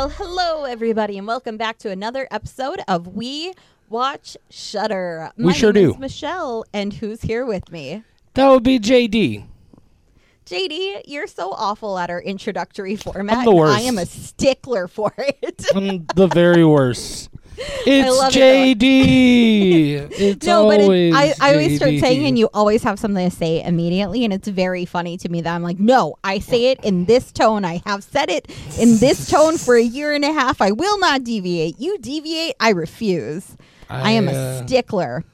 Well, hello everybody, and welcome back to another episode of We Watch Shudder. We sure name do. Is Michelle, and who's here with me? That would be JD. JD, you're so awful at our introductory format. I'm the worst. I am a stickler for it. I'm the very worst. It's JD. It's no, but it, I, I always start saying, and you always have something to say immediately, and it's very funny to me that I'm like, no, I say it in this tone. I have said it in this tone for a year and a half. I will not deviate. You deviate, I refuse. I, am a uh, stickler.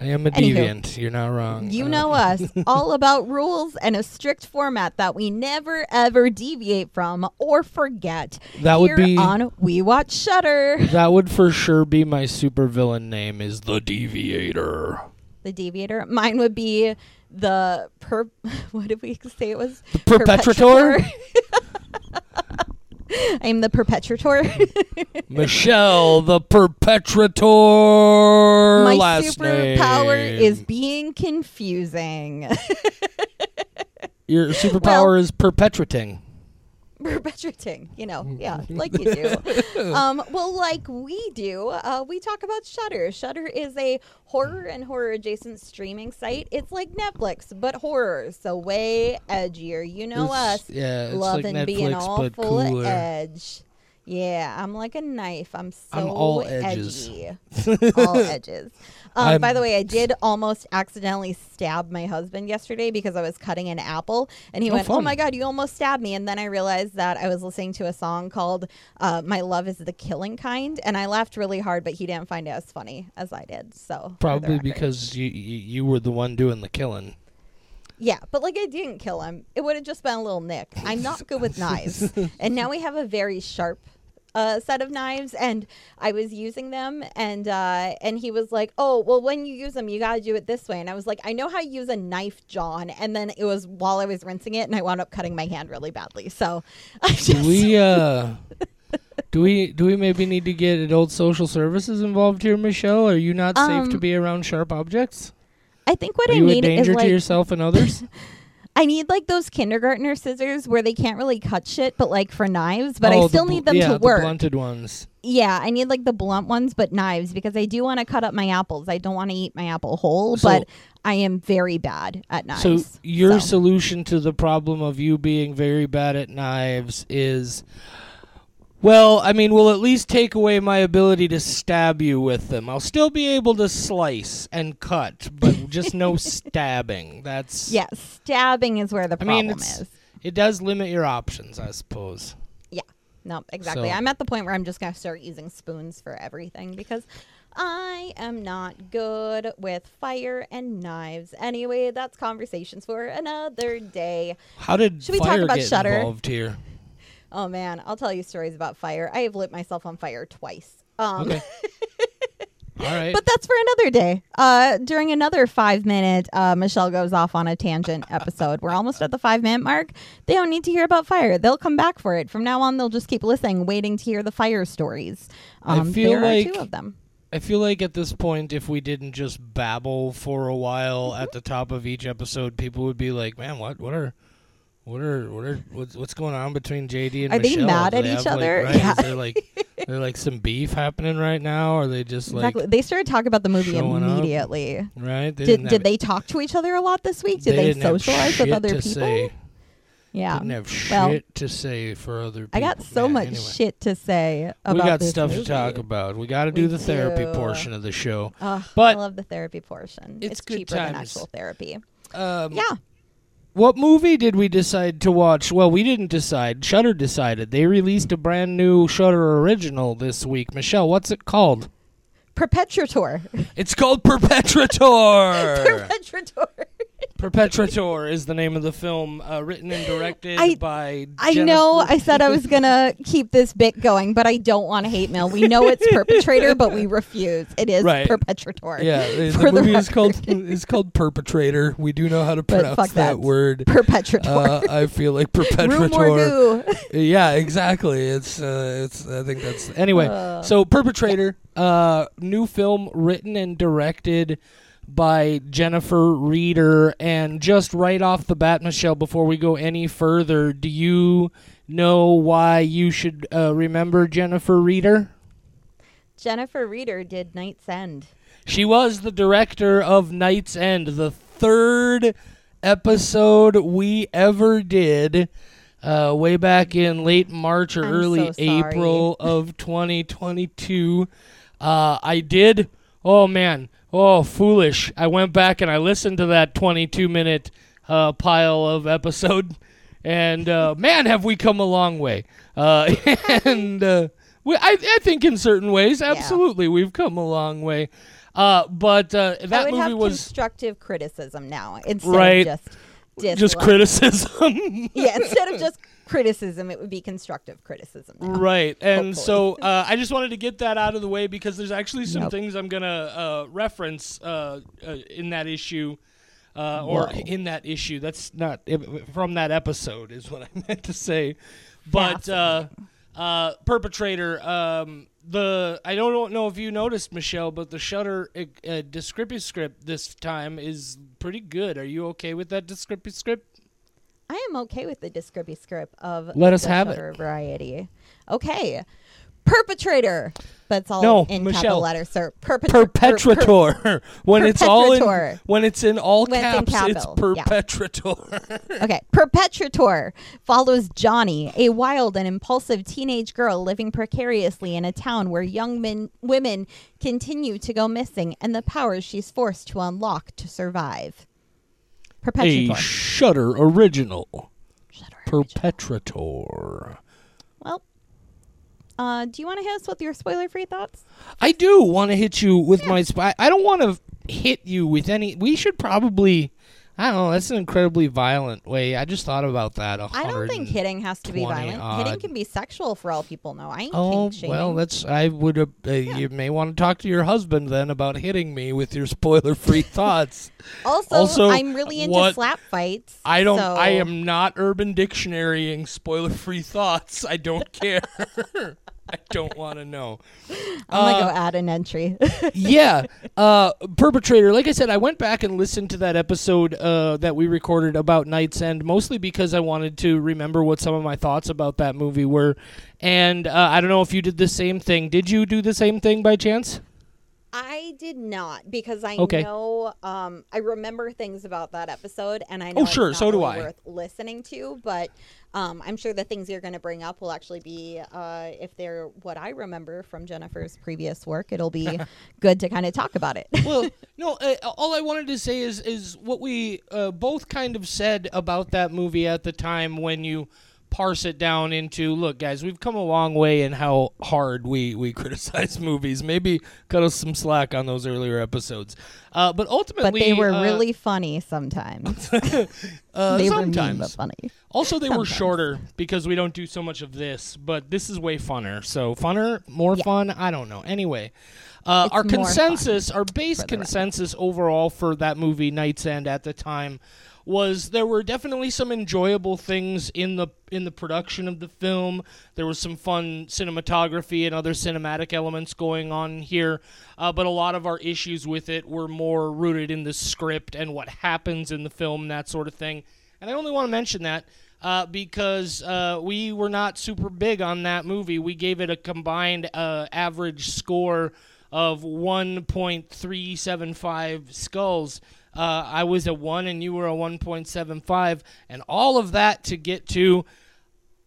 I am a Anywho. deviant. You're not wrong. You Uh, know us, all about rules and a strict format that we never ever deviate from or forget. That would Here be- on We Watch Shudder. That would for sure be my supervillain name. Is the Deviator. The deviator. Mine would be the per. What did we say it was? The perpetrator. I'm the perpetrator. Michelle, the perpetrator. My last superpower name. is being confusing. your superpower Well- is perpetrating. perpetrating, you know, yeah, like you do. um, well, like we do, uh, we talk about Shudder. Shudder is a horror and horror adjacent streaming site. It's like Netflix, but horror, so way edgier. You know It's- us, yeah, it's loving like being Netflix, all but full cooler. edge. Yeah, I'm like a knife. I'm so I'm all edges. edgy. all edges. Um, by the way, I did almost accidentally stab my husband yesterday because I was cutting an apple, and he Oh, went, "Oh my god, you almost stabbed me!" And then I realized that I was listening to a song called uh, "My Love Is the Killing Kind," and I laughed really hard, but he didn't find it as funny as I did. So Probably because you, you you were the one doing the killing. Yeah, but like I didn't kill him. It would have just been a little nick. I'm not good with knives. And now we have a very sharp uh, set of knives and I was using them and uh, and he was like, "Oh, well when you use them, you got to do it this way." And I was like, "I know how to use a knife, John." And then it was while I was rinsing it and I wound up cutting my hand really badly. So I Do just we uh do we do we maybe need to get adult social services involved here, Michelle? Are you not safe to Um, be around sharp objects? I think what Are I you a need is danger like to yourself and others? I need like those kindergartner scissors where they can't really cut shit, but like for knives. But Oh, I still bl- need them yeah, to work. The blunted ones. Yeah, I need like the blunt ones, but knives because I do want to cut up my apples. I don't want to eat my apple whole, So- but I am very bad at knives. So your so. solution to the problem of you being very bad at knives is well, I mean, we'll at least take away my ability to stab you with them. I'll still be able to slice and cut, but just no stabbing. That's yeah, stabbing is where the I problem mean, is. it does limit your options, I suppose. Yeah, no, exactly. So- I'm at the point where I'm just gonna start using spoons for everything because I am not good with fire and knives. Anyway, that's conversations for another day. How did Should we talk fire about get Shudder? involved here? Oh man, I'll tell you stories about fire. I have lit myself on fire twice. Um, Okay. All right. But that's for another day. Uh, during another five minute, uh, Michelle goes off on a tangent episode. We're almost at the five minute mark. They don't need to hear about fire. They'll come back for it. From now on, they'll just keep listening, waiting to hear the fire stories. I Um, feel there like- are two of them. I feel like at this point, if we didn't just babble for a while at the top of each episode, people would be like, "Man, what? What are, what are, what are, what's, what's going on between JD and Are they mad Do at they each have, like, other? right? Yeah. Is there like, there like some beef happening right now? Or are they just like, exactly. They started talking about the movie showing up? immediately. right? They Did did they talk to each other a lot this week? Did they, didn't socialize with other people? Say. Yeah. Didn't have shit Well, to say for other people. I got so Man, much anyway. shit to say about We got stuff movie. to talk about. We got to do We the therapy do. portion of the show. Ugh, But I love the therapy portion. it's good cheaper than actual therapy. Um, Yeah. What movie did we decide to watch? Well, we didn't decide. Shudder decided. They released a brand new Shudder original this week. Michelle, what's it called? Perpetrator. It's called Perpetrator. Perpetrator. Perpetrator is the name of the film, uh, written and directed I- by. I Jennifer- know I said I was going to keep this bit going, but I don't want to hate mail. We know it's perpetrator, but we refuse. It is Right. perpetrator. Yeah, the, the the movie is called is called Perpetrator. We do know how to pronounce that that. word. Perpetrator. Uh, I feel like Perpetrator. Yeah, exactly. It's uh, it's. I think that's anyway. So Perpetrator, uh, new film written and directed by Jennifer Reeder, and just right off the bat, Michelle, before we go any further, do you know why you should uh, remember Jennifer Reeder? Jennifer Reeder did Night's End. She was the director of Night's End, the third episode we ever did. Uh, way back in late March or I'm early so. April of 2022. Uh, I did. Oh man. Oh, foolish. I went back and I listened to that 22 minute uh, pile of episode, and uh, man, have we come a long way. Uh, and uh, we, I, I think in certain ways, absolutely, we've come a long way. Uh, but uh, I that would movie have was constructive criticism now instead Right. of just dislike. just criticism. Yeah, instead of just criticism, it would be constructive criticism. Now. Right. And Hopefully. so uh, I just wanted to get that out of the way because there's actually some Nope. things I'm going to uh, reference uh, uh, in that issue. Uh, or Whoa. in that issue. That's not from that episode, is what I meant to say. But uh, uh, perpetrator, um, the I don't know if you noticed, Michelle, but the Shudder uh, descriptive script this time is pretty good. Are you okay with that descriptive script? I am okay with the descriptive script of Let us have it. Variety. Okay, perpetrator, but it's all No, in Michelle. capital letters, sir. Perpetrator. Perpetrator. when it's all in Perpetrator. when it's in all When it's caps, it's capital, yeah. perpetrator. Okay, Perpetrator follows Johnny, a wild and impulsive teenage girl living precariously in a town where young men, women continue to go missing and the powers she's forced to unlock to survive. Perpetrator. a Perpetrator. Shudder original. Shudder. Perpetrator. well, uh, do you want to hit us with your spoiler-free thoughts? I do want to hit you with my spy. I don't want to hit you with any. We should probably. I don't know. That's an incredibly violent way. I just thought about that. I don't think hitting has to be 20 violent. Hitting can be sexual for all people know. I ain't Oh well, that's. I would. Uh, uh, You may want to talk to your husband then about hitting me with your spoiler-free thoughts. also, also, I'm really into what- slap fights. I don't. so- I am not Urban Dictionarying spoiler-free thoughts. I don't care. I don't want to know. I'm gonna Uh, go add an entry. yeah, uh, perpetrator. Like I said, I went back and listened to that episode uh, that we recorded about Night's End, mostly because I wanted to remember what some of my thoughts about that movie were. And uh, I don't know if you did the same thing. Did you do the same thing by chance? I did not because I Okay. know um, I remember things about that episode, and I know Oh, it's sure, not so do I. Worth listening to, but um, I'm sure the things you're going to bring up will actually be, uh, if they're what I remember from Jennifer's previous work, it'll be good to kind of talk about it. well, no. Uh, all I wanted to say is is what we uh, both kind of said about that movie at the time when you parse it down into look guys we've come a long way in how hard we we criticize movies maybe cut us some slack on those earlier episodes uh, but ultimately but they were uh, really funny sometimes. uh, they were mean sometimes funny. also they were shorter because we don't do so much of this but this is way funner so funner more Yeah. fun i don't know anyway uh, our consensus our base the record. consensus overall for that movie night's end at the time was there were definitely some enjoyable things in the in the production of the film. There was some fun cinematography and other cinematic elements going on here, uh, but a lot of our issues with it were more rooted in the script and what happens in the film, that sort of thing. And I only want to mention that uh, because uh, we were not super big on that movie. We gave it a combined uh, average score of 1.375 skulls. Uh, I was a 1 and you were a 1.75. And all of that to get to.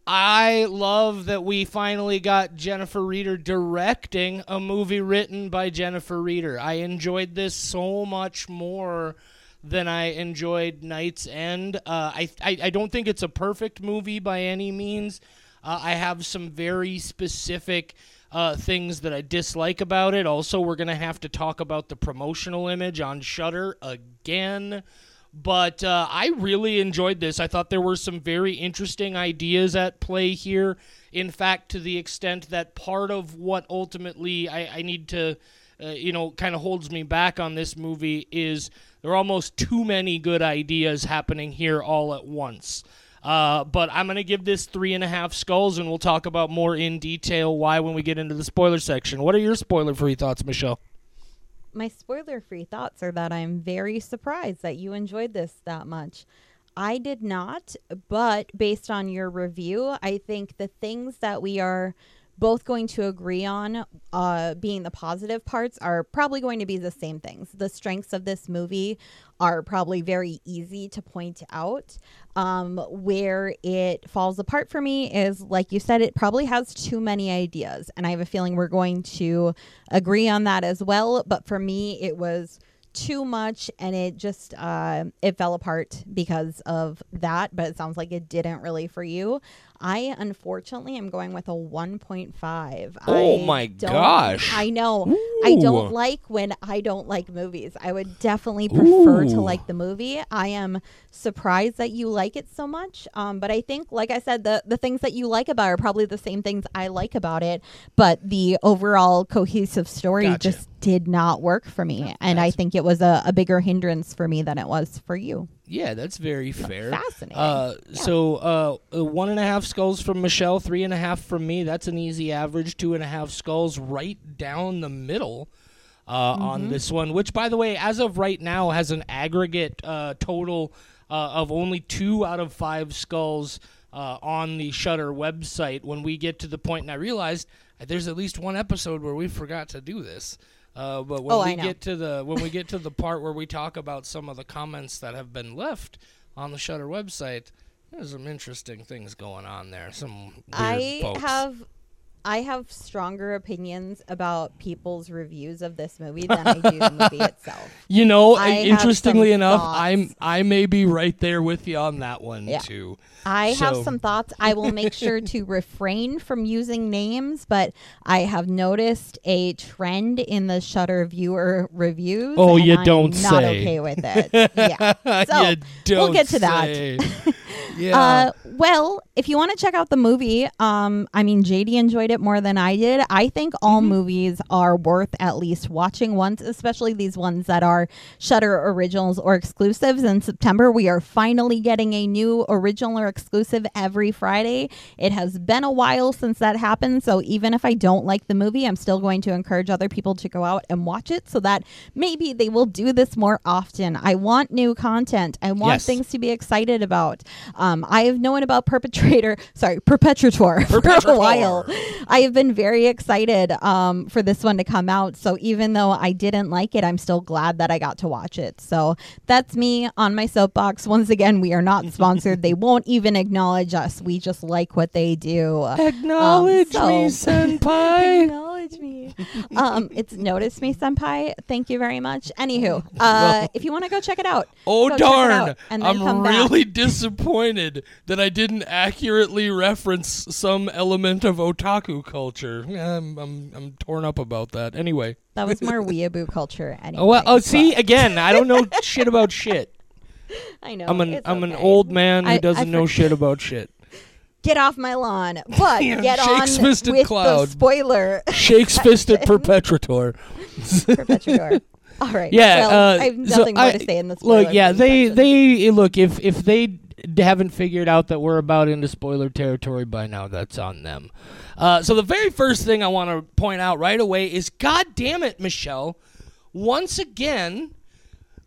I love that we finally got Jennifer Reeder directing a movie written by Jennifer Reeder. I enjoyed this so much more than I enjoyed Night's End. Uh, I, I I don't think it's a perfect movie by any means. Uh, I have some very specific uh, things that I dislike about it. Also, we're gonna have to talk about the promotional image on Shudder again. But uh, I really enjoyed this. I thought there were some very interesting ideas at play here. In fact, to the extent that part of what ultimately I, I need to, uh, you know, kind of holds me back on this movie is there are almost too many good ideas happening here all at once. Uh, but I'm going to give this three and a half skulls, and we'll talk about more in detail why when we get into the spoiler section. What are your spoiler free thoughts, Michelle? my spoiler free thoughts are that I'm very surprised that you enjoyed this that much. I did not, but based on your review, I think the things that we are both going to agree on, uh, being the positive parts, are probably going to be the same things. The strengths of this movie are probably very easy to point out. Um, where it falls apart for me is, like you said, it probably has too many ideas. And I have a feeling we're going to agree on that as well. But for me, it was too much and it just uh, it fell apart because of that but it sounds like it didn't really for you i unfortunately am going with a 1.5 Oh I my gosh. i know. I don't like when i don't like movies. I would definitely prefer to like the movie. I am surprised that you like it so much. Um, but i think like i said the, the things that you like about it are probably the same things i like about it. But the overall cohesive story Gotcha. just did not work for me. And i think it was a, a bigger hindrance for me than it was for you Yeah, that's very fair. fascinating. Uh, Yeah. So uh, uh, one and a half skulls from Michelle, three and a half from me. That's an easy average. Two and a half skulls right down the middle uh, Mm-hmm. on this one, which, by the way, as of right now, has an aggregate uh, total uh, of only two out of five skulls uh, on the Shudder website. When we get to the point, and I realized there's at least one episode where we forgot to do this. Uh, but when Oh, we get to the when we get to the part where we talk about some of the comments that have been left on the Shudder website, there's some interesting things going on there. Some weird I folks. have I have stronger opinions about people's reviews of this movie than I do the movie itself. You know, I interestingly enough, thoughts. I'm I may be right there with you on that one Yeah. too. I have some thoughts. I will make sure to refrain from using names, but I have noticed a trend in the Shudder viewer reviews. Oh, you I'm don't not say. okay with it. Yeah. So, we'll get to that. Yeah. Uh, well, if you want to check out the movie, um, I mean, JD enjoyed it more than I did. I think all Mm-hmm. movies are worth at least watching once, especially these ones that are Shudder originals or exclusives. In September, we are finally getting a new original or exclusive every Friday. It has been a while since that happened, so even if I don't like the movie, I'm still going to encourage other people to go out and watch it so that maybe they will do this more often. I want new content. I want Yes. things to be excited about. Um, I have known about Perpetrator, sorry, Perpetrator, for a while. I have been very excited um, for this one to come out. So even though I didn't like it, I'm still glad that I got to watch it. So that's me on my soapbox. Once again, we are not sponsored. they won't even acknowledge us. We just like what they do. Acknowledge um, me, so- senpai. Acknowledge me. um, it's notice me, senpai. Thank you very much. Anywho, uh, if you want to go check it out, Oh go check it darn! out and then I'm really disappointed that I didn't accurately reference some element of otaku culture. I'm, I'm I'm torn up about that. Anyway, That was more weeaboo culture. Anyway, oh well. Oh, see again, I don't know shit about shit. I know. I'm an I'm an old man who I- I doesn't know for- shit about shit. Get off my lawn, but Yeah, get on with cloud. the spoiler Shakes fisted perpetrator. perpetrator. All right. Yeah, Well, uh, I have so nothing more I- to say in the spoiler. Look, yeah, they they look if if they haven't figured out that we're about into spoiler territory by now, that's on them. Uh, so the very first thing I want to point out right away is, God damn it, Michelle! Once again,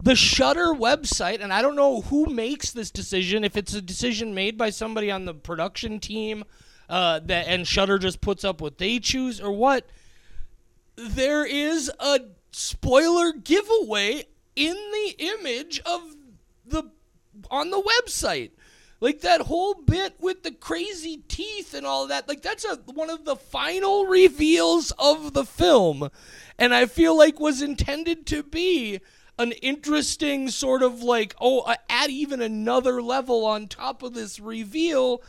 the Shudder website, and I don't know who makes this decision. If it's a decision made by somebody on the production team, uh, that and Shudder just puts up what they choose, or what there is a spoiler giveaway in the image of the on the website. Like that whole bit with the crazy teeth and all that. Like that's a one of the final reveals of the film and I feel like was intended to be an interesting sort of like oh uh, add even another level on top of this reveal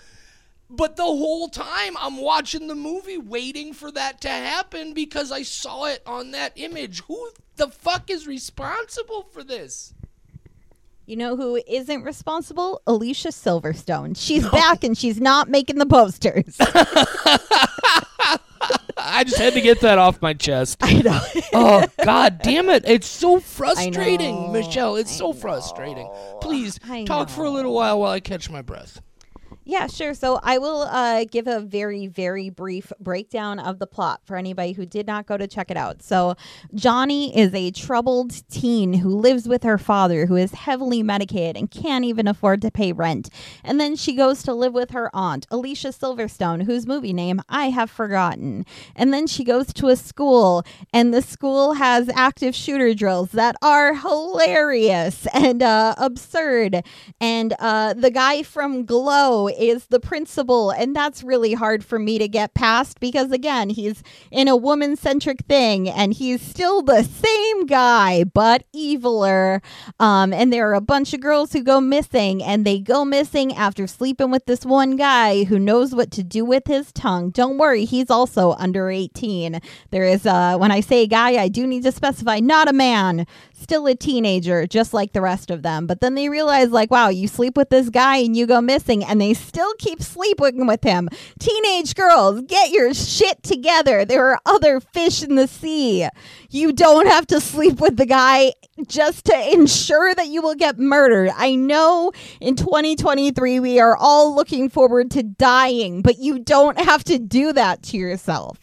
but the whole time I'm watching the movie waiting for that to happen because I saw it on that image. Who the fuck is responsible for this? You know who isn't responsible? Alicia Silverstone. She's back and she's not making the posters. I just had to get that off my chest. I know. Oh god damn it. It's so frustrating, know, Michelle. It's I so frustrating. Please I talk for a little while while I catch my breath. Yeah, sure. So I will uh, give a very, very brief breakdown of the plot for anybody who did not go to check it out. So Johnny is a troubled teen who lives with her father, who is heavily medicated and can't even afford to pay rent. And then she goes to live with her aunt, Alicia Silverstone, whose movie name I have forgotten. And then she goes to a school, and the school has active shooter drills that are hilarious and uh, absurd. And uh, the guy from Glow is the principal, and that's really hard for me to get past because again, he's in a woman centric thing, and he's still the same guy but eviler. Um, and there are a bunch of girls who go missing, and they go missing after sleeping with this one guy who knows what to do with his tongue. Don't worry, he's also under 18. There is, uh, when I say guy, I do need to specify not a man, still a teenager, just like the rest of them. But then they realize, like, wow, you sleep with this guy and you go missing, and they still keep sleeping with him. Teenage girls, get your shit together. There are other fish in the sea. You don't have to sleep with the guy just to ensure that you will get murdered. I know in 2023 we are all looking forward to dying, but you don't have to do that to yourself.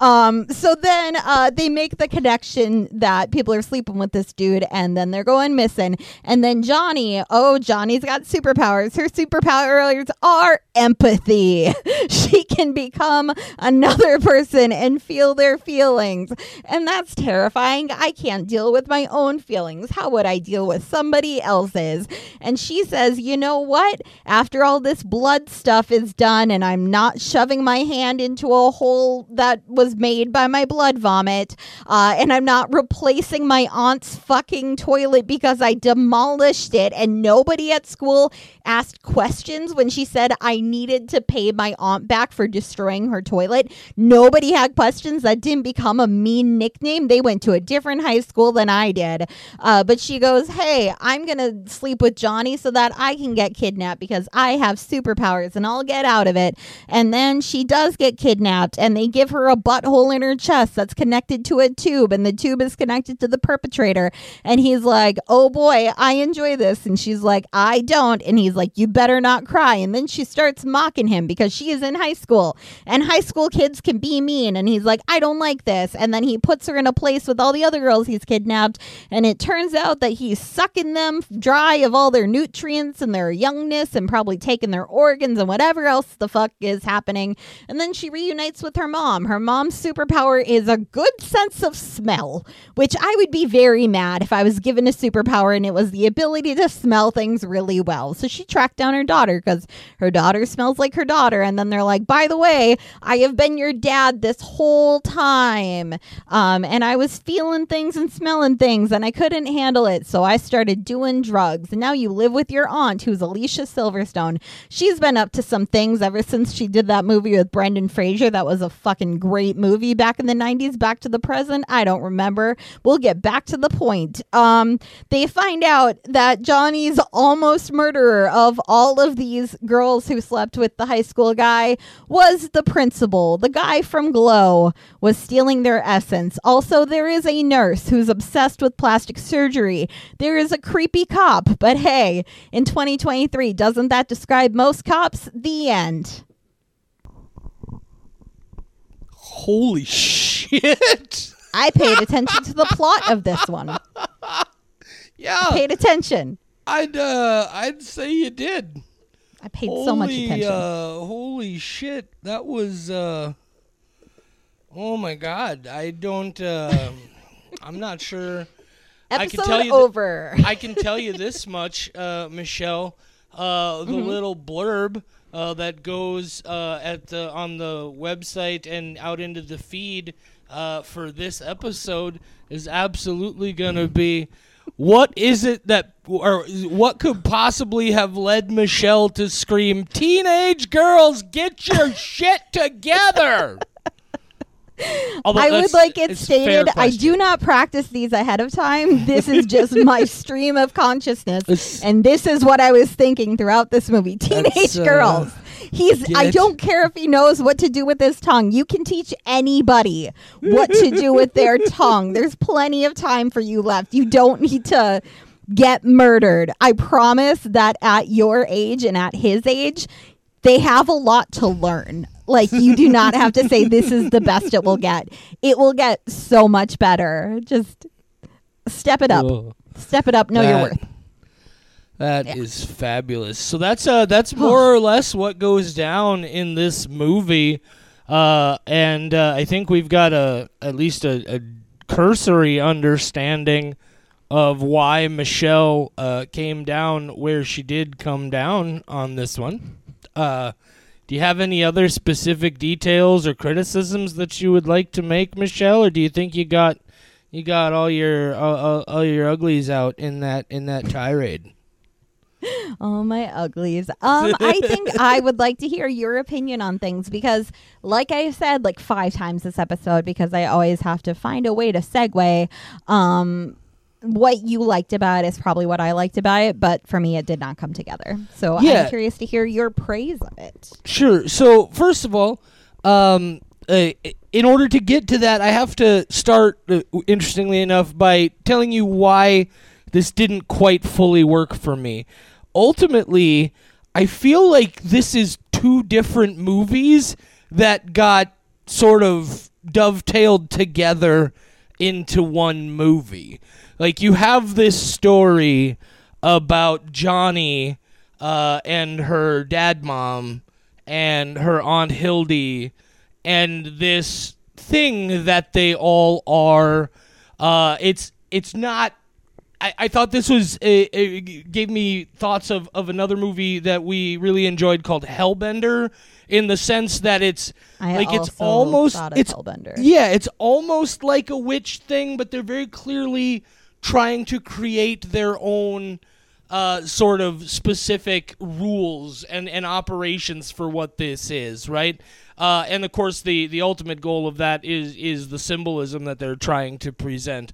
Um, so then uh, they make the connection that people are sleeping with this dude and then they're going missing. And then Johnny, oh, Johnny's got superpowers. Her superpowers are empathy. she can become another person and feel their feelings. And that's terrifying. I can't deal with my own feelings. How would I deal with somebody else's? And she says, you know what? After all this blood stuff is done and I'm not shoving my hand into a hole that was made by my blood vomit, uh, and I'm not replacing my aunt's fucking toilet because I demolished it and nobody at school asked questions when she said I needed to pay my aunt back for destroying her toilet. Nobody had questions. That didn't become a mean nickname. They went to a different high school than I did. Uh, but she goes, Hey, I'm going to sleep with Johnny so that I can get kidnapped because I have superpowers and I'll get out of it. And then she does get kidnapped and they give her a butthole in her chest that's connected to a tube and the tube is connected to the perpetrator. And he's like, Oh boy, I enjoy this. And she's like, I don't. And he's like, You better not cry. And then she starts mocking him because she is in high school and high school kids can be mean. And he's like, I don't like this. And then he puts her in a place with all the other girls he's kidnapped. And it turns out that he's sucking them dry of all their nutrients and their youngness and probably taking their organs and whatever else the fuck is happening. And then she reunites with her mom. Her mom's superpower is a good sense of smell, which I would be very mad if I was given a superpower and it was the ability to smell things really well. So she tracked down her daughter because her daughter smells like her daughter. And then they're like, by the way, I have been your dad this whole time. Um, and I was feeling things and smelling things and I couldn't handle it. So I started doing drugs. And now you live with your aunt, who's Alicia Silverstone. She's been up to some things ever since she did that movie with Brendan Fraser. That was a fucking great movie back in the 90s. Back to the present. I don't remember. We'll get back to the point. Um, they find out that Johnny's almost murderer of all of these girls who slept with the high school guy was the principal. The guy from Glow was stealing their essence. Also, there is a nurse who's obsessed with plastic surgery. There is a creepy cop, but hey, in 2023, doesn't that describe most cops? The end. Holy shit! I paid attention to the plot of this one. Yeah, I Paid attention. I'd uh, I'd say you did. I paid so much attention. Uh, holy shit! That was. Uh, oh my god! I don't. Uh, I'm not sure. I can Episode tell you over. I can tell you this much, uh, Michelle. Uh, the Mm-hmm. little blurb uh, that goes uh, at the, on the website and out into the feed uh, for this episode is absolutely going to be. What is it that, or what could possibly have led Michelle to scream, "Teenage girls, get your shit together"? Although I would like it it's a fair stated. I do not practice these ahead of time. This is just my stream of consciousness, It's- and this is what I was thinking throughout this movie. Teenage uh, girls. He's. I don't care if he knows what to do with his tongue. You can teach anybody what to do with their tongue. There's plenty of time for you left. You don't need to get murdered. I promise that at your age and at his age. they have a lot to learn. Like you do not have to say this is the best it will get. It will get so much better. Just step it up. Whoa. Step it up. Know your That- worth. That is Yeah. fabulous. So that's uh that's more or less what goes down in this movie. Uh and uh, I think we've got a at least a, a cursory understanding of why Michelle uh came down where she did come down on this one. Uh do you have any other specific details or criticisms that you would like to make, Michelle, or do you think you got you got all your all, all, all your uglies out in that in that tirade? All my uglies. Um, I think I would like to hear your opinion on things because, like I said, like five times this episode, because I always have to find a way to segue. Um, what you liked about it is probably what I liked about it, but for me, it did not come together. So Yeah. I'm curious to hear your praise of it. Sure. So first of all, um, uh, in order to get to that, I have to start, uh, interestingly enough, by telling you why this didn't quite fully work for me. Ultimately, I feel like this is two different movies that got sort of dovetailed together into one movie. Like you have this story about Johnny uh, and her dad mom and her aunt Hildy and this thing that they all are. Uh, it's it's not. I, I thought this was a, a, gave me thoughts of, of another movie that we really enjoyed called Hellbender, in the sense that it's I like it's almost it's Hellbender. yeah, it's almost like a witch thing, but they're very clearly trying to create their own uh, sort of specific rules and, and operations for what this is, right? Uh, and of course, the, the ultimate goal of that is is the symbolism that they're trying to present.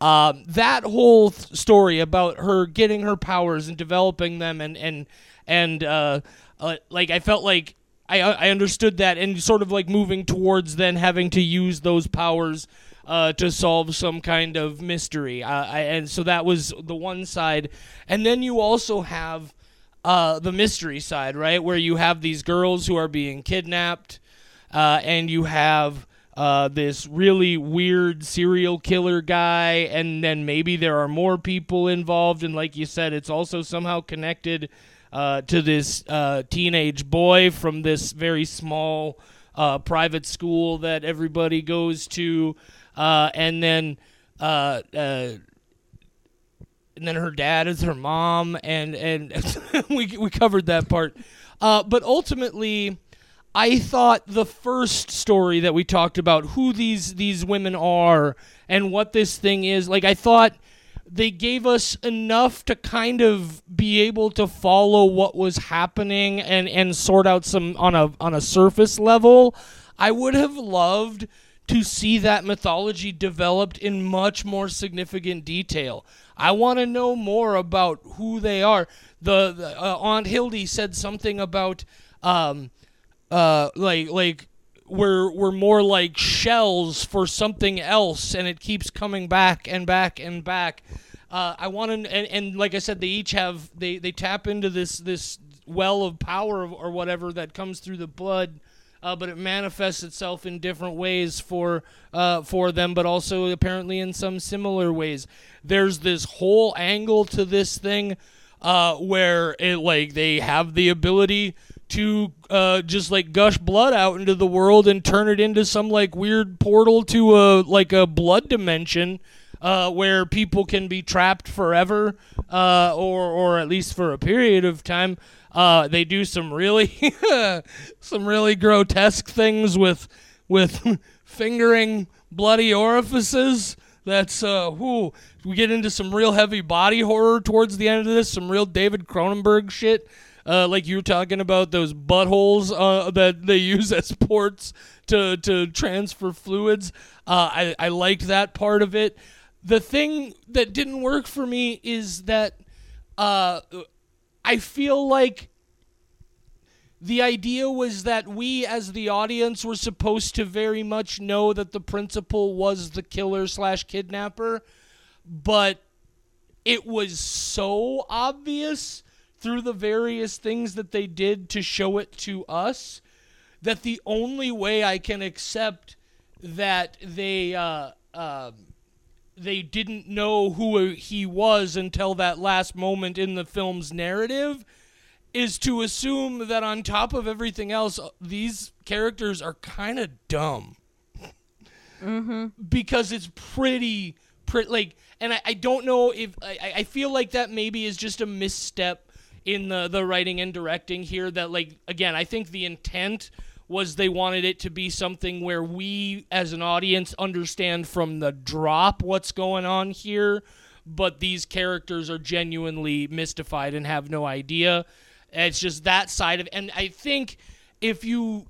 Um, that whole th- story about her getting her powers and developing them, and and and uh, uh, like I felt like I I understood that, and sort of like moving towards then having to use those powers uh, to solve some kind of mystery. Uh, I, and so that was the one side, and then you also have uh, the mystery side, right, where you have these girls who are being kidnapped, uh, and you have uh, this really weird serial killer guy, and then maybe there are more people involved, and like you said, it's also somehow connected uh, to this teenage boy from this very small uh, private school that everybody goes to, uh, and then. Uh, uh, and then her dad is her mom, and and we we covered that part. Uh, but ultimately, I thought the first story that we talked about, who these these women are and what this thing is, like I thought they gave us enough to kind of be able to follow what was happening and and sort out some on a on a surface level. I would have loved to see that mythology developed in much more significant detail. I want to know more about who they are. The, the uh, Aunt Hildy said something about um uh like like we're we're more like shells for something else and it keeps coming back and back and back. Uh, I want to and, and like I said they each have they they tap into this this well of power or whatever that comes through the blood uh, but it manifests itself in different ways for uh, for them, but also apparently in some similar ways. There's this whole angle to this thing uh, where it like they have the ability to uh, just like gush blood out into the world and turn it into some like weird portal to a like a blood dimension. Uh, where people can be trapped forever, uh, or or at least for a period of time. Uh, they do some really some really grotesque things with with fingering bloody orifices. That's uh. We get into some real heavy body horror towards the end of this. Some real David Cronenberg shit. Uh, like you were talking about those buttholes uh, that they use as ports to to transfer fluids. Uh, I I liked that part of it. The thing that didn't work for me is that uh, I feel like the idea was that we as the audience were supposed to very much know that the principal was the killer slash kidnapper but it was so obvious through the various things that they did to show it to us that the only way I can accept that they uh, uh, they didn't know who he was until that last moment in the film's narrative is to assume that on top of everything else, these characters are kind of dumb. Mm-hmm. Because it's pretty, pretty like, and I, I don't know if I, I feel like that maybe is just a misstep in the the writing and directing here. That like again, I think the intent was they wanted it to be something where we as an audience understand from the drop what's going on here, but these characters are genuinely mystified and have no idea. It's just that side of and I think if you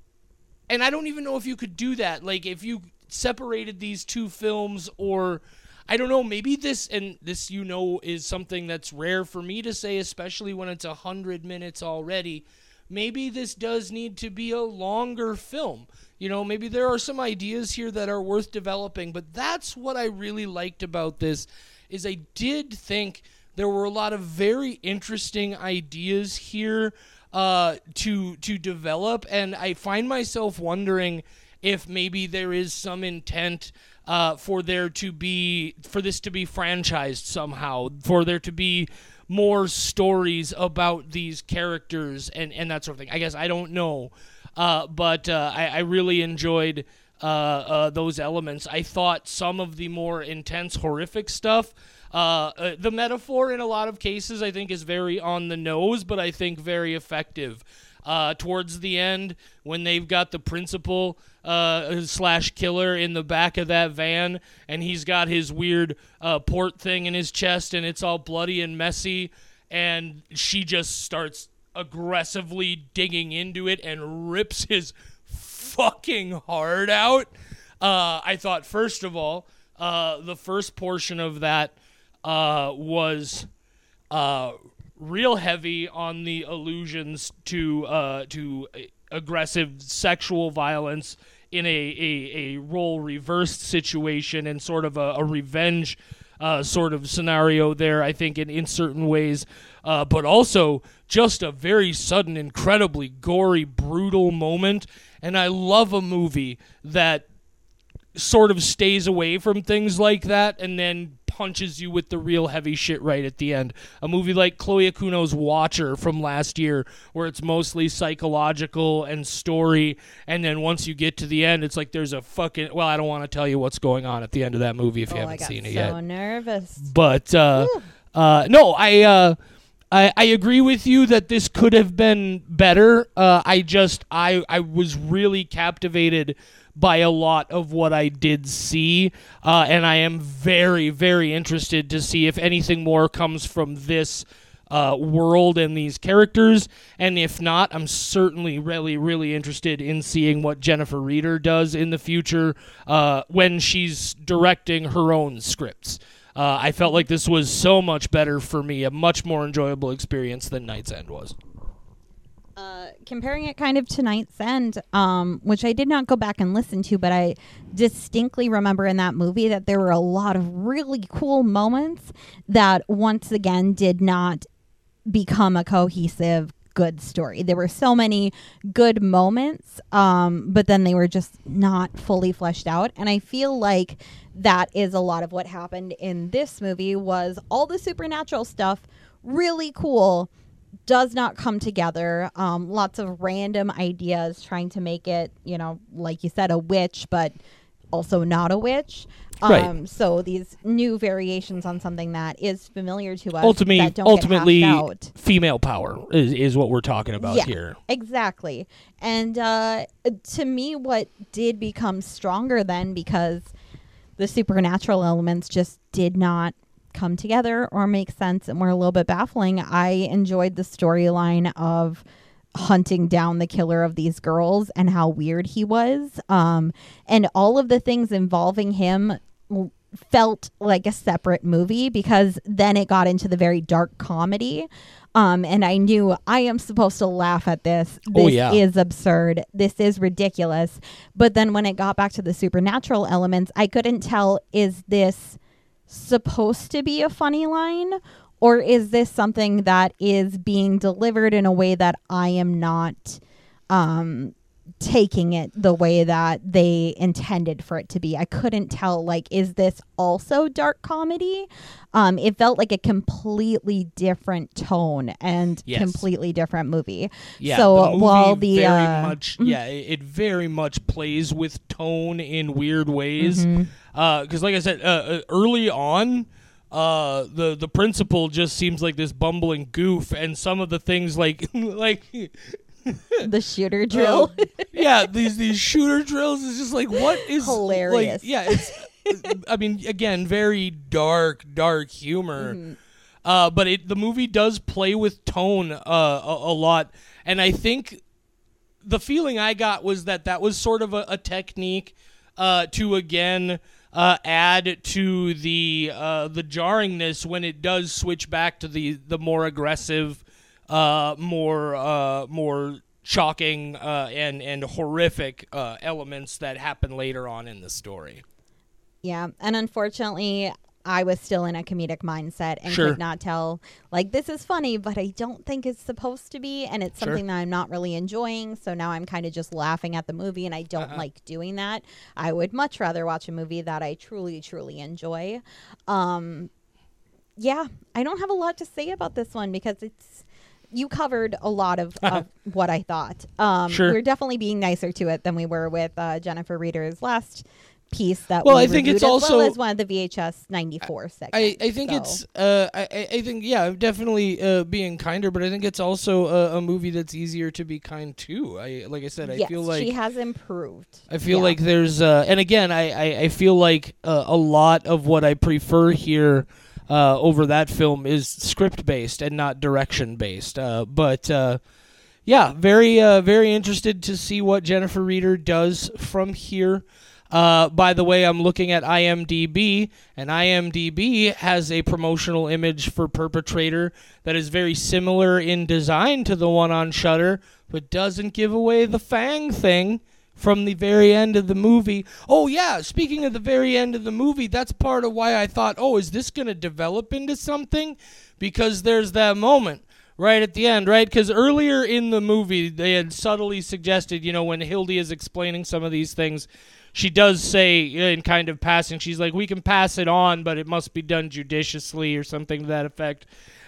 and I don't even know if you could do that. Like if you separated these two films or I don't know, maybe this and this you know is something that's rare for me to say, especially when it's a hundred minutes already maybe this does need to be a longer film. You know, maybe there are some ideas here that are worth developing, but that's what I really liked about this is I did think there were a lot of very interesting ideas here uh, to to develop, and I find myself wondering if maybe there is some intent uh, for there to be for this to be franchised somehow, for there to be more stories about these characters and, and that sort of thing. I guess I don't know, uh, but uh, I, I, really enjoyed uh, uh those elements. I thought some of the more intense, horrific stuff. Uh, uh, the metaphor in a lot of cases, I think, is very on the nose, but I think very effective. Towards the end, when they've got the principal uh, slash killer in the back of that van, and he's got his weird uh, port thing in his chest, and it's all bloody and messy, and she just starts aggressively digging into it and rips his fucking heart out. Uh, I thought, first of all, uh, the first portion of that uh, was uh, real heavy on the allusions to uh, to aggressive sexual violence in a, a, a role reversed situation and sort of a, a revenge uh, sort of scenario there, I think, in, in certain ways. Uh, but also just a very sudden, incredibly gory, brutal moment. And I love a movie that sort of stays away from things like that and then punches you with the real heavy shit right at the end. A movie like Chloe Okuno's Watcher from last year, where it's mostly psychological and story, and then once you get to the end, it's like there's a fucking. Well, I don't want to tell you what's going on at the end of that movie if oh, you haven't seen it so yet. So nervous. But uh, uh, no, I. Uh, I, I agree with you that this could have been better. Uh, I just I I was really captivated by a lot of what I did see. Uh, and I am very, very interested to see if anything more comes from this uh, world and these characters. And if not, I'm certainly really, really interested in seeing what Jennifer Reeder does in the future uh, when she's directing her own scripts. Uh, I felt like this was so much better for me, a much more enjoyable experience than Night's End was. Uh, comparing it kind of to Night's End, um, which I did not go back and listen to, but I distinctly remember in that movie that there were a lot of really cool moments that once again did not become a cohesive good story. There were so many good moments, um, but then they were just not fully fleshed out. And I feel like that is a lot of what happened in this movie was all the supernatural stuff really cool does not come together. Um, lots of random ideas trying to make it, you know, like you said, a witch, but also not a witch. Um, right. So these new variations on something that is familiar to us. Ultimately, ultimately, female power is, is what we're talking about yeah, here. Exactly. And uh, to me, what did become stronger then because the supernatural elements just did not come together or make sense and were a little bit baffling. I enjoyed the storyline of hunting down the killer of these girls and how weird he was. Um, and all of the things involving him felt like a separate movie because then it got into the very dark comedy. Um, and I knew I am supposed to laugh at this. Oh, this oh, yeah. is absurd. This is ridiculous. But then when it got back to the supernatural elements, I couldn't tell is this supposed to be a funny line or is this something that is being delivered in a way that I am not um taking it the way that they intended for it to be. I couldn't tell like is this also dark comedy? Um it felt like a completely different tone and Yes. completely different movie. Yeah, so the movie while the very uh, much yeah, it, it very much plays with tone in weird ways. mhm. Because, like I said, uh, uh, early on, uh, the the principal just seems like this bumbling goof, and some of the things like like the shooter drill. uh, yeah, these these shooter drills is just like what is Hilarious. Like, yeah, it's. I mean, again, very dark, dark humor. Mhm. Uh, but it the movie does play with tone uh, a, a lot, and I think the feeling I got was that that was sort of a, a technique uh, to again uh, add to the uh, the jarringness when it does switch back to the the more aggressive, uh, more uh, more shocking uh, and and horrific uh, elements that happen later on in the story. Yeah, and unfortunately, I was still in a comedic mindset and Sure. could not tell like this is funny, but I don't think it's supposed to be, and it's Sure. something that I'm not really enjoying. So now I'm kind of just laughing at the movie, and I don't Uh-huh. like doing that. I would much rather watch a movie that I truly, truly enjoy. Um, yeah, I don't have a lot to say about this one because it's. You covered a lot of, of what I thought. Um, Sure. We're definitely being nicer to it than we were with uh, Jennifer Reeder's last piece that Well, we I think it's also- well as one of the VHS 94 segments. I, I think so- it's uh I, I think yeah definitely uh, being kinder but I think it's also a, a movie that's easier to be kind to I like I said I yes, feel like she has improved. I feel Yeah. like there's uh and again I I, I feel like uh, a lot of what I prefer here uh, over that film is script based and not direction based uh, but uh, yeah very uh, very interested to see what Jennifer Reeder does from here. Uh, by the way, I'm looking at IMDb, and IMDb has a promotional image for Perpetrator that is very similar in design to the one on Shudder, but doesn't give away the Fang thing from the very end of the movie. Oh yeah, speaking of the very end of the movie, that's part of why I thought, "Oh, is this going to develop into something?" Because there's that moment right at the end, right? Because earlier in the movie, they had subtly suggested, you know, when Hildy is explaining some of these things, she does say in kind of passing, she's like, "We can pass it on, but it must be done judiciously," or something to that effect.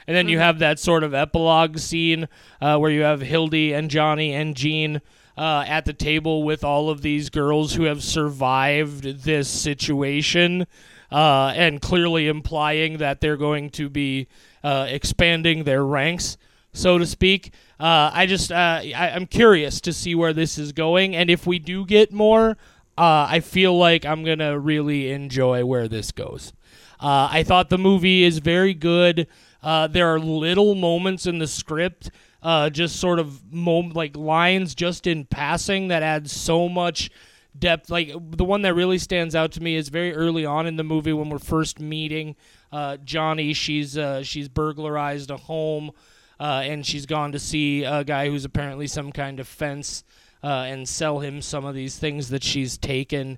And then you have that sort of epilogue scene uh, where you have Hildy and Johnny and Jean uh, at the table with all of these girls who have survived this situation, uh, and clearly implying that they're going to be uh, expanding their ranks, so to speak. Uh, I just uh, I, I'm curious to see where this is going, and if we do get more, uh, I feel like I'm gonna really enjoy where this goes. Uh, I thought the movie is very good. Uh, there are little moments in the script, uh, just sort of mom- like lines just in passing that add so much depth. Like the one that really stands out to me is very early on in the movie when we're first meeting uh, Johnny. She's uh, she's burglarized a home, and she's gone to see a guy who's apparently some kind of fence uh, and sell him some of these things that she's taken.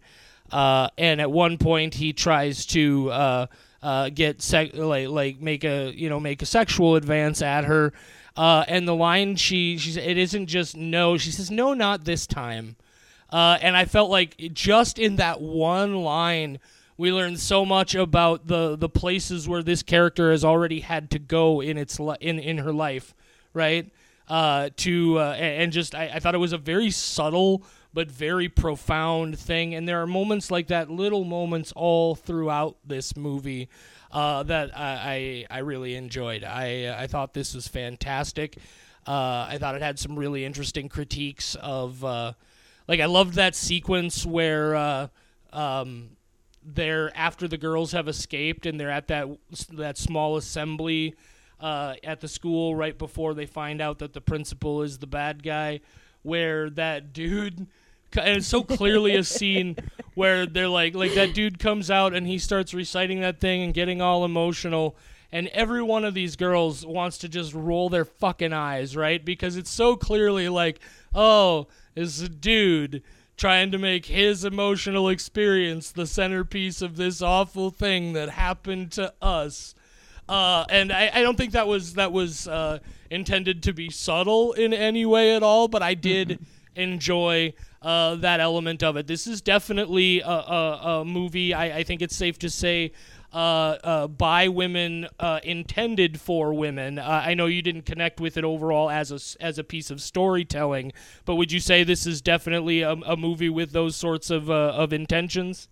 Uh, and at one point, he tries to uh, uh, get sec- like like make a you know make a sexual advance at her. Uh, and the line she she it isn't just no. She says no, not this time. Uh, and I felt like just in that one line, we learned so much about the the places where this character has already had to go in its li- in in her life, right? Uh, to uh, and just I, I thought it was a very subtle but very profound thing, and there are moments like that, little moments all throughout this movie. Uh, that I, I I really enjoyed. I I thought this was fantastic. Uh, I thought it had some really interesting critiques of uh, like I loved that sequence where uh, um, they're after the girls have escaped and they're at that that small assembly uh, at the school right before they find out that the principal is the bad guy, where that dude. And it's so clearly a scene where they're like, like that dude comes out and he starts reciting that thing and getting all emotional, and every one of these girls wants to just roll their fucking eyes, right? Because it's so clearly like, oh, it's a dude trying to make his emotional experience the centerpiece of this awful thing that happened to us. Uh, and I, I don't think that was that was uh, intended to be subtle in any way at all. But I did enjoy uh, that element of it. This is definitely a, a, a movie. I, I think it's safe to say uh, uh, by women, uh, intended for women. Uh, I know you didn't connect with it overall as a s- as a piece of storytelling, but would you say this is definitely a, a movie with those sorts of uh, of intentions?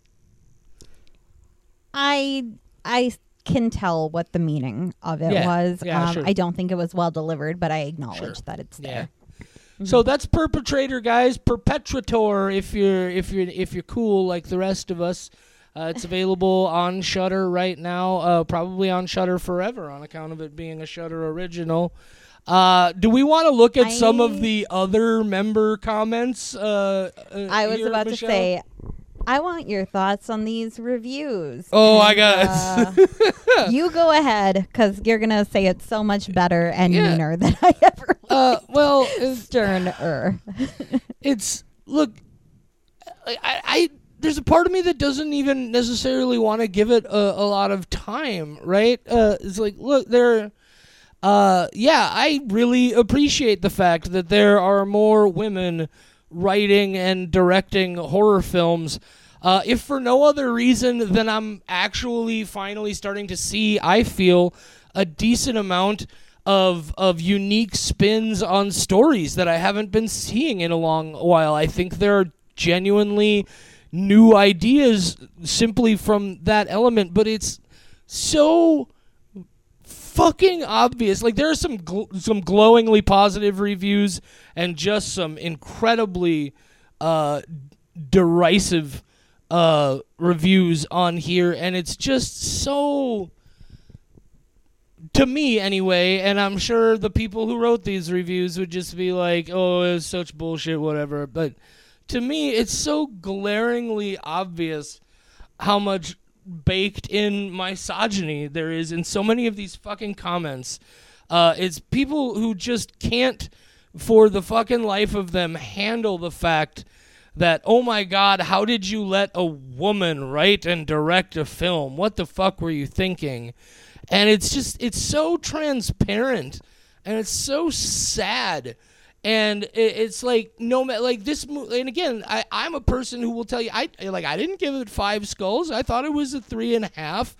I I can tell what the meaning of it Yeah. was. Yeah, um, sure. I don't think it was well delivered, but I acknowledge Sure. that it's Yeah. there. So that's perpetrator, guys. Perpetrator. If you're if you're if you're cool like the rest of us, uh, it's available on Shudder right now. Uh, probably on Shudder forever on account of it being a Shudder original. Uh, do we want to look at some I- of the other member comments? Uh, uh, I was here, about Michelle? to say, I want your thoughts on these reviews. Oh, I And, got uh, you go ahead because you're gonna say it so much better and Yeah. meaner than I ever. Uh, well, it's, Sterner. it's look. I, I, I there's a part of me that doesn't even necessarily want to give it a, a lot of time, right? Uh, it's like, look, there. Uh, yeah, I really appreciate the fact that there are more women writing and directing horror films. Uh, if for no other reason than I'm actually finally starting to see, I feel a decent amount of of unique spins on stories that I haven't been seeing in a long while. I think there are genuinely new ideas simply from that element, but it's so fucking obvious. Like there are some gl- some glowingly positive reviews and just some incredibly uh, derisive uh, reviews on here, and it's just so. To me, anyway, and I'm sure the people who wrote these reviews would just be like, "Oh, it's such bullshit, whatever." But to me, it's so glaringly obvious how much baked in misogyny there is in so many of these fucking comments. Uh, it's people who just can't, for the fucking life of them, handle the fact that, oh my god, how did you let a woman write and direct a film? What the fuck were you thinking? And it's just, it's so transparent and it's so sad and it, it's like no like this and again I, i'm a person who will tell you i like i didn't give it five skulls. I thought it was a three and a half.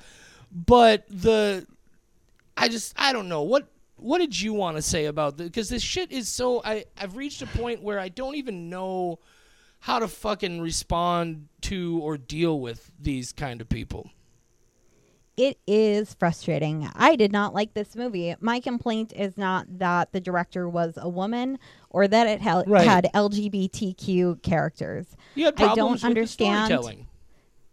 But the i just i don't know. What what did you want to say about this because this shit is so i i've reached a point where i don't even know how to fucking respond to or deal with these kind of people it is frustrating. I did not like this movie. My complaint is not that the director was a woman or that it hel- Right. had LGBTQ characters. you had I don't problems with the understand. storytelling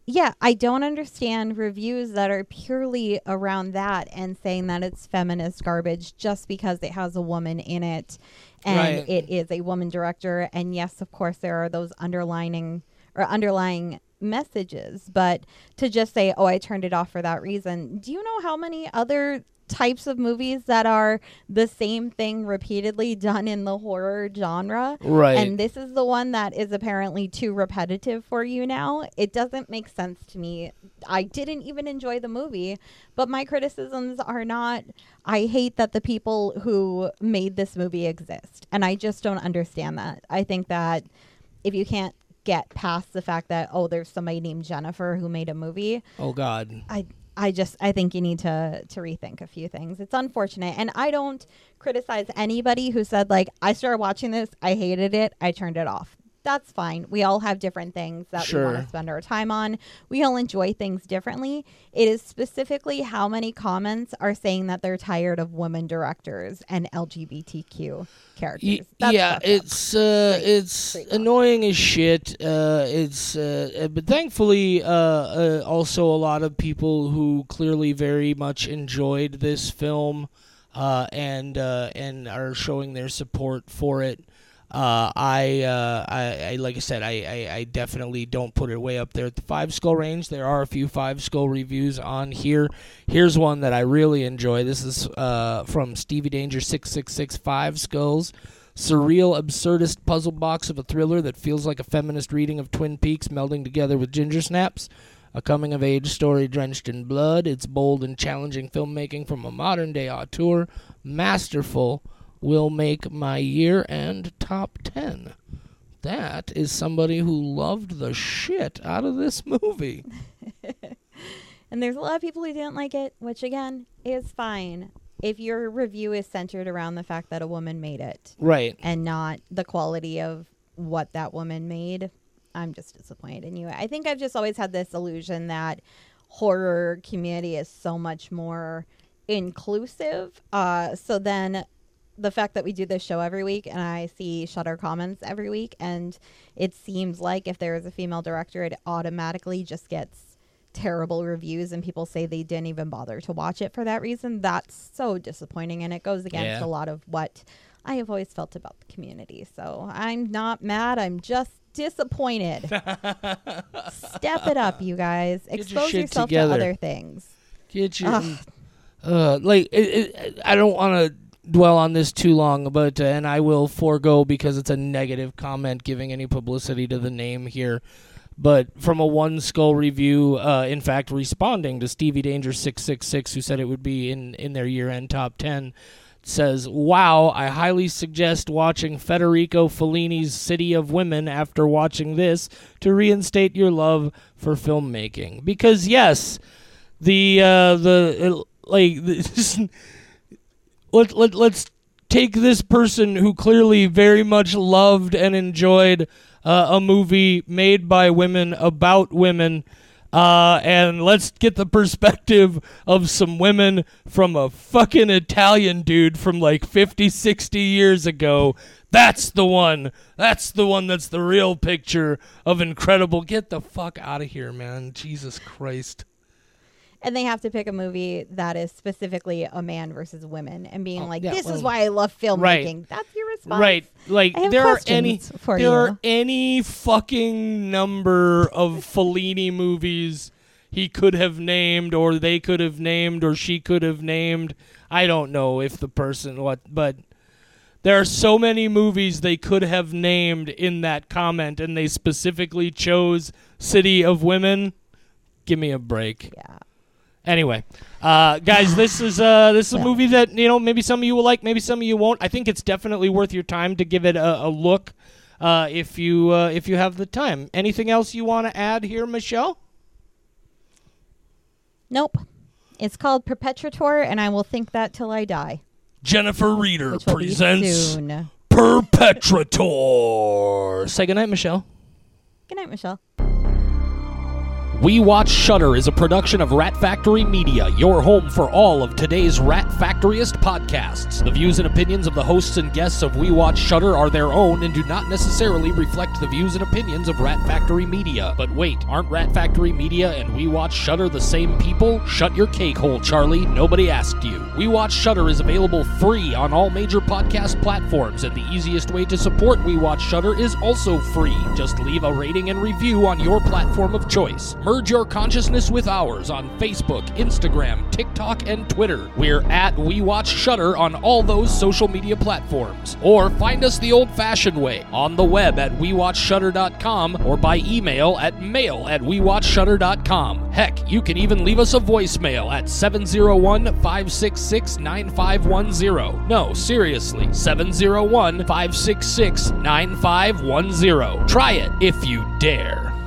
Yeah, I don't understand reviews that are purely around that and saying that it's feminist garbage just because it has a woman in it and Right. it is a woman director. And yes, of course, there are those underlining or underlying messages, but to just say, oh, I turned it off for that reason. Do you know how many other types of movies that are the same thing repeatedly done in the horror genre? right And this is the one that is apparently too repetitive for you now. It doesn't make sense to me. I didn't even enjoy the movie, but my criticisms are not I hate that the people who made this movie exist. And I just don't understand that. I think that if you can't get past the fact that oh there's somebody named Jennifer who made a movie, oh god. I I just I think you need to to rethink a few things. It's unfortunate, and I don't criticize anybody who said like I started watching this, I hated it, I turned it off. That's fine. We all have different things that we want to spend our time on. We all enjoy things differently. It is specifically how many comments are saying that they're tired of women directors and LGBTQ characters. Y- yeah, it's uh, Pretty- it's rough. annoying as shit. Uh, it's uh, uh, but thankfully, uh, uh, also a lot of people who clearly very much enjoyed this film, uh, and uh, and are showing their support for it. Uh, I, uh, I, I, like I said, I, I, I definitely don't put it way up there at the five skull range. There are a few five skull reviews on here. Here's one that I really enjoy. This is uh, from Stevie Danger six six six five skulls. Surreal, absurdist puzzle box of a thriller that feels like a feminist reading of Twin Peaks melding together with Ginger Snaps. A coming of age story drenched in blood, it's bold and challenging filmmaking from a modern day auteur, masterful, will make my year end top 10. That is somebody who loved the shit out of this movie. And there's a lot of people who didn't like it, which again is fine if your review is centered around the fact that a woman made it Right. and not the quality of what that woman made. I'm just disappointed in you. I think I've just always had this illusion that horror community is so much more inclusive. Uh, so then the fact that we do this show every week and I see Shudder comments every week, and it seems like if there is a female director, it automatically just gets terrible reviews and people say they didn't even bother to watch it for that reason. That's so disappointing and it goes against Yeah. a lot of what I have always felt about the community. So I'm not mad. I'm just disappointed. Step it up, you guys. your Expose shit yourself together. to other things. Get your, Ugh. uh, like it, it, I don't want to dwell on this too long, but uh, and I will forego because it's a negative comment giving any publicity to the name here. But from a one skull review, uh, in fact, responding to Stevie Danger six six six, who said it would be in in their year end top ten, says, "Wow, I highly suggest watching Federico Fellini's City of Women after watching this to reinstate your love for filmmaking." Because yes, the uh, the uh, like this, let let let's take this person who clearly very much loved and enjoyed uh, a movie made by women about women. Uh, and let's get the perspective of some women from a fucking Italian dude from like 50, 60 years ago. That's the one. That's the one that's the real picture of incredible. Get the fuck out of here, man. Jesus Christ. And they have to pick a movie that is specifically a man versus women and being Oh, like, yeah, this is oh. why I love filmmaking. right. That's your response. Right. Like there are any there you. are any fucking number of Fellini movies he could have named or they could have named or she could have named. I don't know if the person what but there are so many movies they could have named in that comment and they specifically chose City of Women. Give me a break. Yeah. Anyway, uh, guys, this is uh, this is a movie that you know maybe some of you will like, maybe some of you won't. I think it's definitely worth your time to give it a, a look uh, if you uh, if you have the time. Anything else you want to add here, Michelle? Nope. It's called Perpetrator, and I will think that till I die. Jennifer Reeder Which will be presents soon. Perpetrator. Say goodnight, Michelle. Good night, Michelle. We Watch Shudder is a production of Rat Factory Media, your home for all of today's Rat Factoryist podcasts. The views and opinions of the hosts and guests of We Watch Shudder are their own and do not necessarily reflect the views and opinions of Rat Factory Media. But wait, aren't Rat Factory Media and We Watch Shudder the same people? Shut your cake hole, Charlie. Nobody asked you. We Watch Shudder is available free on all major podcast platforms, and the easiest way to support We Watch Shudder is also free. Just leave a rating and review on your platform of choice. Merge your consciousness with ours on Facebook, Instagram, TikTok, and Twitter. We're at We Watch Shudder on all those social media platforms. Or find us the old-fashioned way on the web at WeWatchShudder.com or by email at mail at WeWatchShudder.com. Heck, you can even leave us a voicemail at 701-566-9510. No, seriously, 701-566-9510. Try it if you dare.